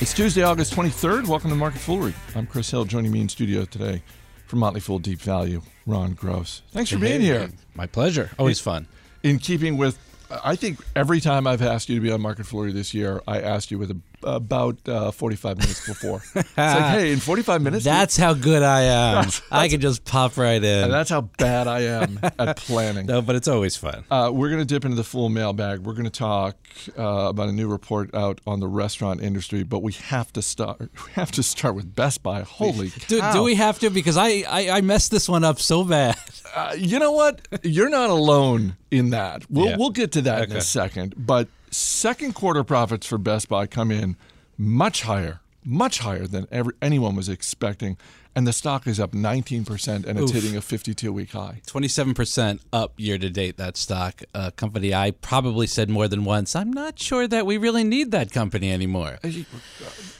It's Tuesday, August 23rd. Welcome to Market Foolery. I'm Chris Hill. Joining me in studio today from Motley Fool Deep Value, Ron Gross. Thanks for being here. My pleasure. Always fun. In keeping with, I think every time I've asked you to be on Market Foolery this year, I asked you with a about uh, 45 minutes before. it's like, hey, in 45 minutes. That's how good I am. That's, that's, I can just pop right in. And that's how bad I am at planning. No, but it's always fun. Uh, we're going to dip into the full mailbag. We're going to talk uh, about a new report out on the restaurant industry, but we have to start. We have to start with Best Buy. Holy do, cow! Do we have to? Because I I, I messed this one up so bad. Uh, you know what? You're not alone in that. We'll yeah. we'll get to that okay. in a second, but second quarter profits for Best Buy come in much higher, much higher than ever, anyone was expecting. And the stock is up 19% and it's Oof. hitting a 52 week high. 27% up year to date, that stock. A company I probably said more than once, I'm not sure that we really need that company anymore. Uh,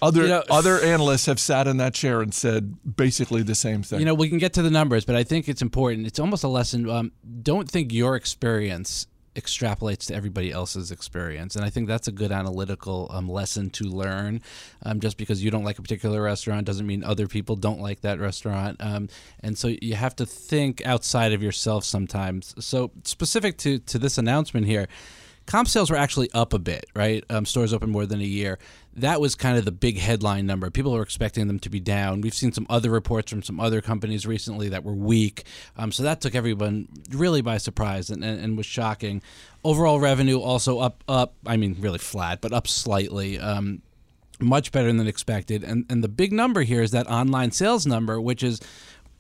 other, you know, other analysts have sat in that chair and said basically the same thing. You know, we can get to the numbers, but I think it's important. It's almost a lesson. Um, don't think your experience extrapolates to everybody else's experience. And I think that's a good analytical um, lesson to learn. Um, just because you don't like a particular restaurant doesn't mean other people don't like that restaurant. Um, and so you have to think outside of yourself sometimes. So, specific to, to this announcement here, comp sales were actually up a bit, right? Um, stores open more than a year. That was kind of the big headline number. People were expecting them to be down. We've seen some other reports from some other companies recently that were weak. Um, so that took everyone really by surprise and, and, and, was shocking. Overall revenue also up, up. I mean, really flat, but up slightly. Um, much better than expected. And and the big number here is that online sales number, which is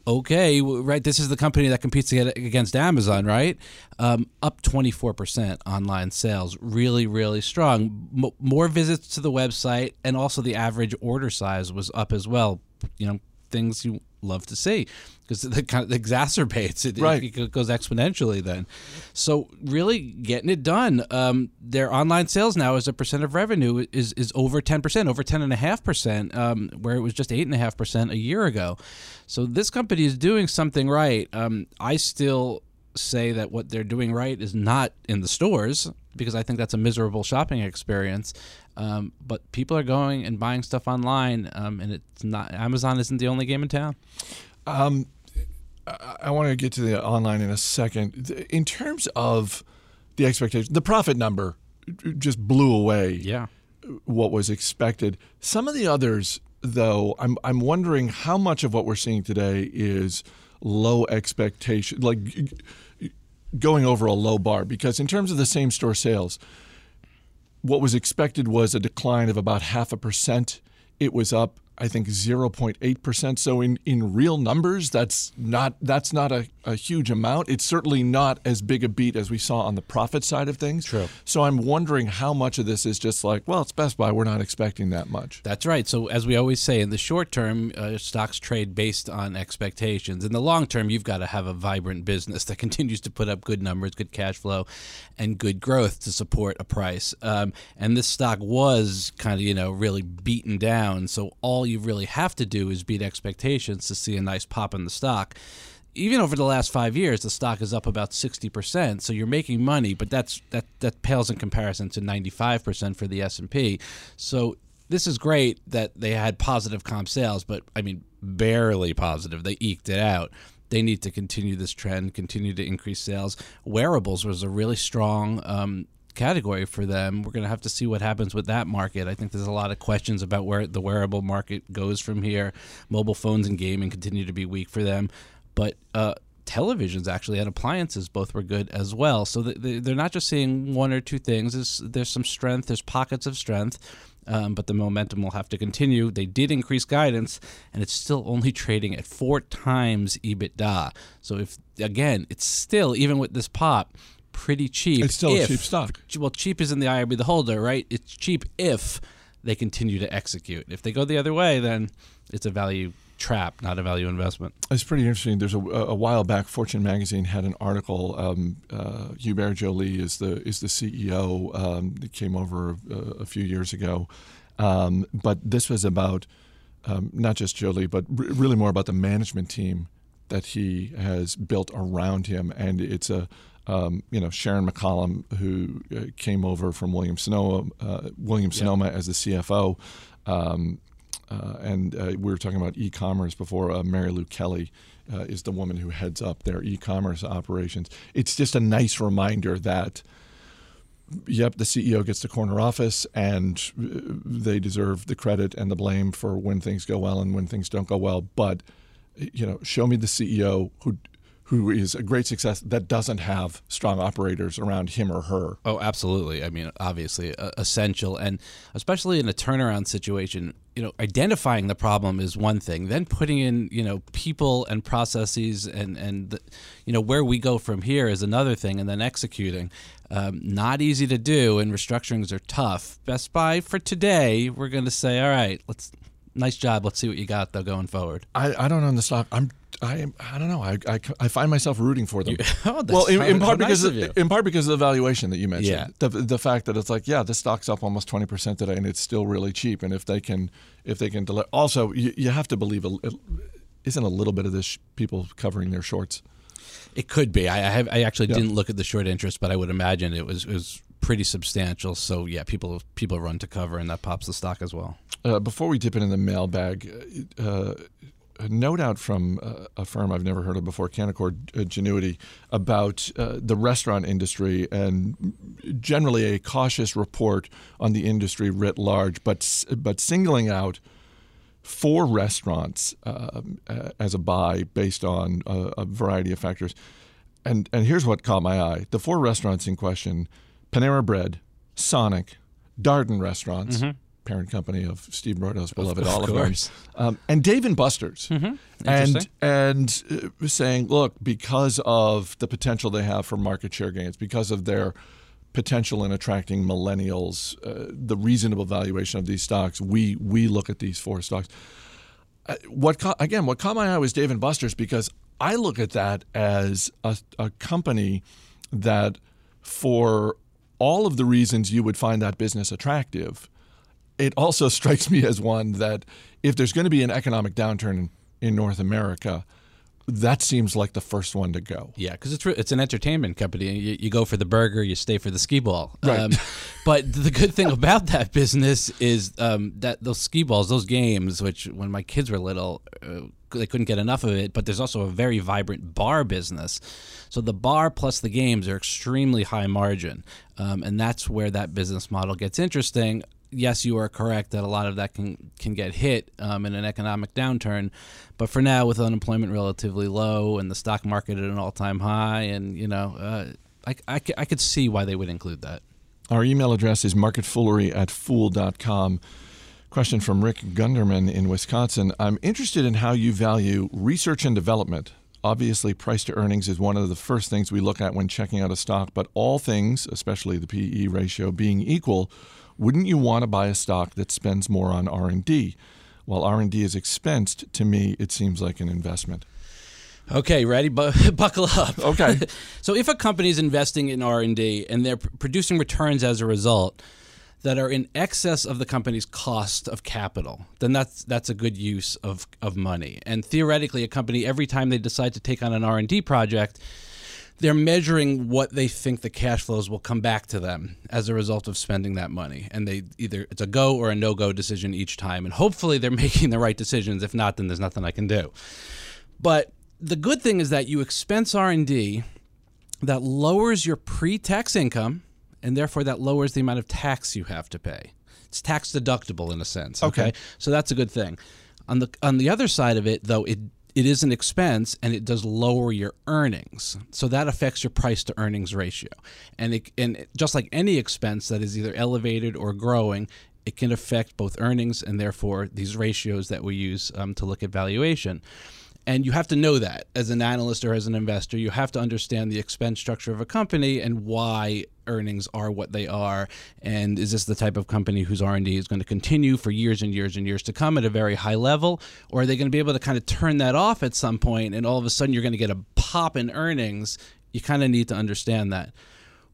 okay, right? This is the company that competes against Amazon, right? Um, up 24% online sales, really, really strong. M- more visits to the website, and also the average order size was up as well. You know, things you love to see because it kind of exacerbates it. Right. It, goes exponentially then. So really getting it done. Um, their online sales now as a percent of revenue is is over ten percent, over ten and a half percent, um, where it was just eight and a half percent a year ago. So this company is doing something right. Um, I still say that what they're doing right is not in the stores because I think that's a miserable shopping experience. Um, but people are going and buying stuff online, um, and it's not Amazon isn't the only game in town. Um, I, I want to get to the online in a second. In terms of the expectation, the profit number just blew away. Yeah. What was expected. Some of the others, though, I'm I'm wondering how much of what we're seeing today is low expectation, like going over a low bar. Because in terms of the same store sales, what was expected was a decline of about half a percent. It was up I think 0.8%. So in, in real numbers, that's not that's not a, a huge amount. It's certainly not as big a beat as we saw on the profit side of things. True. So I'm wondering how much of this is just like, well, it's Best Buy. We're not expecting that much. That's right. So as we always say, in the short term, uh, stocks trade based on expectations. In the long term, you've got to have a vibrant business that continues to put up good numbers, good cash flow, and good growth to support a price. Um, and this stock was kind of you know really beaten down. So all all you really have to do is beat expectations to see a nice pop in the stock. Even over the last five years, the stock is up about sixty percent. So you're making money, but that's that that pales in comparison to ninety five percent for the S and P. So this is great that they had positive comp sales, but I mean barely positive. They eked it out they need to continue this trend, continue to increase sales. Wearables was a really strong um, category for them. We're going to have to see what happens with that market. I think there's a lot of questions about where the wearable market goes from here. Mobile phones and gaming continue to be weak for them, but uh, televisions actually and appliances both were good as well. So they're not just seeing one or two things. There's, there's some strength. There's pockets of strength. Um, but the momentum will have to continue. They did increase guidance, and it's still only trading at four times EBITDA. So if again, it's still even with this pop, pretty cheap. It's still if, a cheap stock. Well, cheap is in the eye of the holder, right? It's cheap if they continue to execute. If they go the other way, then it's a value trap, not a value investment. It's pretty interesting. There's a, a while back, Fortune magazine had an article. Um, uh, Hubert Joly is the is the CEO. Um, came over a, a few years ago, um, but this was about um, not just Joly, but r- really more about the management team that he has built around him, and it's a um, you know Sharon McCollam, who uh, came over from William Sonoma, uh, William Sonoma as the CFO, um, uh, and uh, we were talking about e-commerce before. Uh, Mary Lou Kelley uh, is the woman who heads up their e-commerce operations. It's just a nice reminder that. Yep, the CEO gets the corner office, and they deserve the credit and the blame for when things go well and when things don't go well. But you know, show me the CEO who who is a great success that doesn't have strong operators around him or her. Oh, absolutely. I mean, obviously uh, essential, and especially in a turnaround situation, you know, identifying the problem is one thing. Then putting in, you know, people and processes and and the, you know where we go from here is another thing, and then executing. Um, not easy to do, and restructurings are tough. Best Buy for today, we're going to say, all right, let's nice job. Let's see what you got though going forward. I, I don't own the stock. I'm I I don't know. I, I, I find myself rooting for them. You, oh, well, in, in part nice because of in part because of the valuation that you mentioned. Yeah. The the fact that it's like yeah, this stock's up almost twenty percent today, and it's still really cheap. And if they can if they can deliver, also you, you have to believe. A, isn't a little bit of this people covering their shorts? It could be. I I, have, I actually Yeah. didn't look at the short interest, but I would imagine it was it was pretty substantial. So yeah, people people run to cover, and that pops the stock as well. Uh, before we dip into the mailbag, uh, a note out from uh, a firm I've never heard of before, Canaccord uh, Genuity, about uh, the restaurant industry and generally a cautious report on the industry writ large, but but singling out four restaurants um, uh, as a buy based on a, a variety of factors. And and here's what caught my eye: the four restaurants in question: Panera Bread, Sonic, Darden Restaurants, parent company of Steve Broido's beloved Olive. Garden, um, and Dave and Buster's, and Interesting. and uh, saying, look, because of the potential they have for market share gains, because of their potential in attracting millennials, uh, the reasonable valuation of these stocks, we we look at these four stocks. Uh, what caught, again? What caught my eye was Dave and Buster's because I look at that as a, a company that, for all of the reasons you would find that business attractive, it also strikes me as one that if there's going to be an economic downturn in, North America, that seems like the first one to go. Yeah, because it's it's an entertainment company. You, you go for the burger, you stay for the skee ball. Right. Um, but the good thing about that business is um, that those skee balls, those games, which when my kids were little, uh, they couldn't get enough of it. But there's also a very vibrant bar business. So the bar plus the games are extremely high margin, um, and that's where that business model gets interesting. Yes, you are correct that a lot of that can can get hit um, in an economic downturn, but for now, with unemployment relatively low and the stock market at an all time high, and you know, uh, I, I, I could see why they would include that. Our email address is marketfoolery at fool.com. Question from Rick Gunderman in Wisconsin. I'm interested in how you value research and development. Obviously, price to earnings is one of the first things we look at when checking out a stock, but all things, especially the PE ratio being equal, wouldn't you want to buy a stock that spends more on R&D? While R&D is expensed, to me it seems like an investment. Okay, ready? Bu- buckle up. Okay. so if a company is investing in R&D and they're pr- producing returns as a result that are in excess of the company's cost of capital, then that's that's a good use of, of money. And theoretically, a company every time they decide to take on an R&D project, they're measuring what they think the cash flows will come back to them as a result of spending that money. And they either it's a go or a no-go decision each time. And hopefully they're making the right decisions. If not then there's nothing i can do. But the good thing is that you expense r&d that lowers your pre-tax income and therefore that lowers the amount of tax you have to pay. It's tax deductible in a sense okay, Okay. so that's a good thing. On the on the other side of it though it it is an expense and it does lower your earnings. So that affects your price to earnings ratio. And it and just like any expense that is either elevated or growing it can affect both earnings and therefore these ratios that we use um, to look at valuation and you have to know that as an analyst or as an investor, you have to understand the expense structure of a company and why earnings are what they are. And is this the type of company whose R&D is going to continue for years and years and years to come at a very high level? Or are they going to be able to kind of turn that off at some point and all of a sudden you're going to get a pop in earnings? You kind of need to understand that.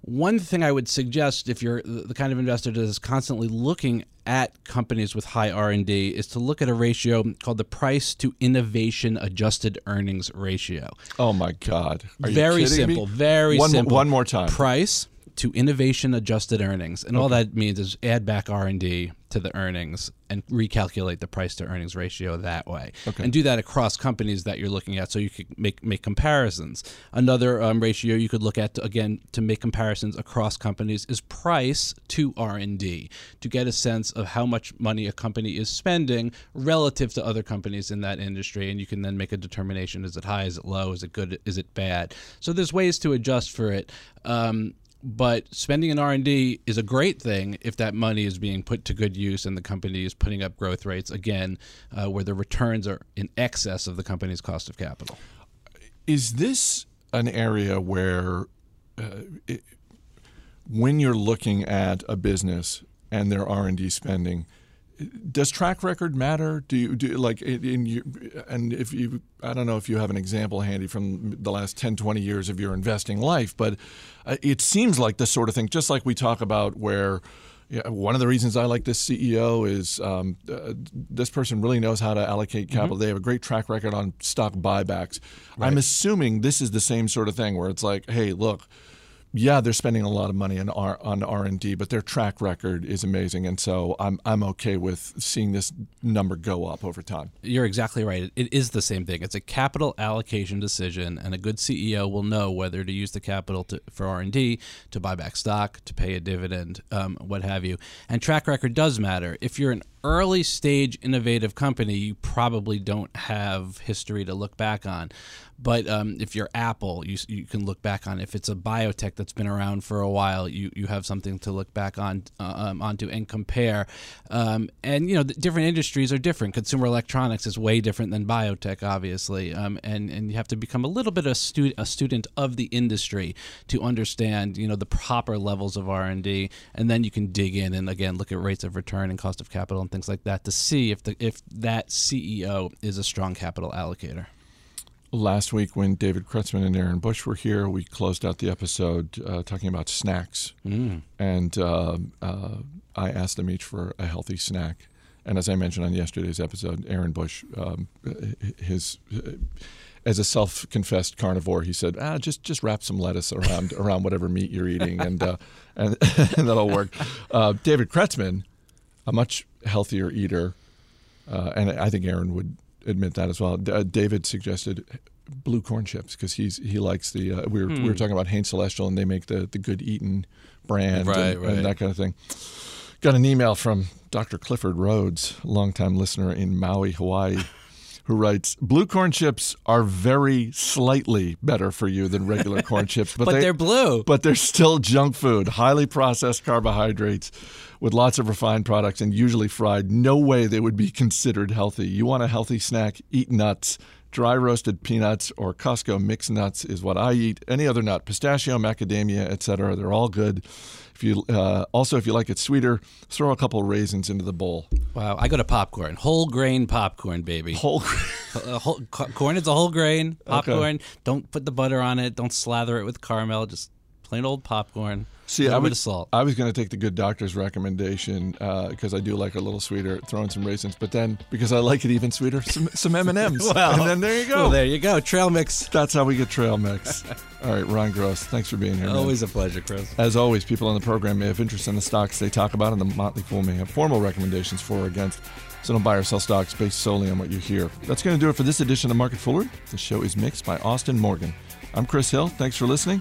One thing I would suggest if you're the kind of investor that is constantly looking at companies with high R&D is to look at a ratio called the price to innovation adjusted earnings ratio. Oh my god. Are very kidding simple, me? very one, simple. One more time. Price to innovation adjusted earnings. And all that means is add back R&D to the earnings and recalculate the price to earnings ratio that way. Okay. And do that across companies that you're looking at so you could make make comparisons. Another um, ratio you could look at to, again to make comparisons across companies is price to R&D to get a sense of how much money a company is spending relative to other companies in that industry and you can then make a determination is it high is it low is it good is it bad. So there's ways to adjust for it. Um, but spending in r&d is a great thing if that money is being put to good use and the company is putting up growth rates again uh, where the returns are in excess of the company's cost of capital. Is this an area where, uh, it, when you're looking at a business and their R and D spending, does track record matter? Do you do like in, you? And if you, I don't know if you have an example handy from the last 10, 20 years of your investing life, but uh, it seems like the sort of thing, just like we talk about where. Yeah, one of the reasons I like this CEO is um, uh, this person really knows how to allocate capital. They have a great track record on stock buybacks. I'm assuming this is the same sort of thing where it's like, hey, look, yeah, they're spending a lot of money on R on R and D, but their track record is amazing, and so I'm I'm okay with seeing this number go up over time. You're exactly right. It is the same thing. It's a capital allocation decision, and a good CEO will know whether to use the capital to, for R and D, to buy back stock, to pay a dividend, um, what have you. And track record does matter. If you're an early stage innovative company, you probably don't have history to look back on. But um, if you're Apple, you, you can look back on. If it's a biotech that's been around for a while, you, you have something to look back on uh, um, onto and compare. Um, and you know, different industries are different. Consumer electronics is way different than biotech, obviously. Um, and and you have to become a little bit a, stu- a student of the industry to understand you know the proper levels of R and D, and then you can dig in and again look at rates of return and cost of capital and things like that to see if the if that CEO is a strong capital allocator. Last week, when David Kretzmann and Aaron Bush were here, we closed out the episode uh, talking about snacks, Mm. and uh, uh, I asked them each for a healthy snack. And as I mentioned on yesterday's episode, Aaron Bush, um, his as a self-confessed carnivore, he said, "Ah, just just wrap some lettuce around around whatever meat you're eating, and uh, and, and that'll work." Uh, David Kretzmann, a much healthier eater, uh, and I think Aaron would admit that as well. D- uh, David suggested blue corn chips because he's he likes the. Uh, we were we were talking about Hain Celestial, and they make the the Good Eatin brand Right, and, right. and that kind of thing. Got an email from Dr. Clifford Rhodes, longtime listener in Maui, Hawaii, who writes Blue corn chips are very slightly better for you than regular corn chips, but, But they, they're blue. But they're still junk food, highly processed carbohydrates with lots of refined products and usually fried. No way they would be considered healthy. You want a healthy snack? Eat nuts. Dry roasted peanuts or Costco mixed nuts is what I eat. Any other nut, pistachio, macadamia, etc. They're all good. If you uh, also, if you like it sweeter, throw a couple raisins into the bowl. Wow, I go to popcorn, whole grain popcorn, baby. Whole. Uh, whole, corn is a whole grain popcorn. Don't put the butter on it. Don't slather it with caramel. Just plain old popcorn. See, I would, salt. I was going to take the good doctor's recommendation uh, because I do like a little sweeter, throwing some raisins. But then because I like it even sweeter, some some M and M's. well, And then there you go. Well, there you go. Trail mix. That's how we get trail mix. All right, Ron Gross, thanks for being here. man. Always a pleasure, Chris. As always, people on the program may have interest in the stocks they talk about, and the Motley Fool may have formal recommendations for or against. So don't buy or sell stocks based solely on what you hear. That's going to do it for this edition of Market Foolery. The show is mixed by Austin Morgan. I'm Chris Hill. Thanks for listening.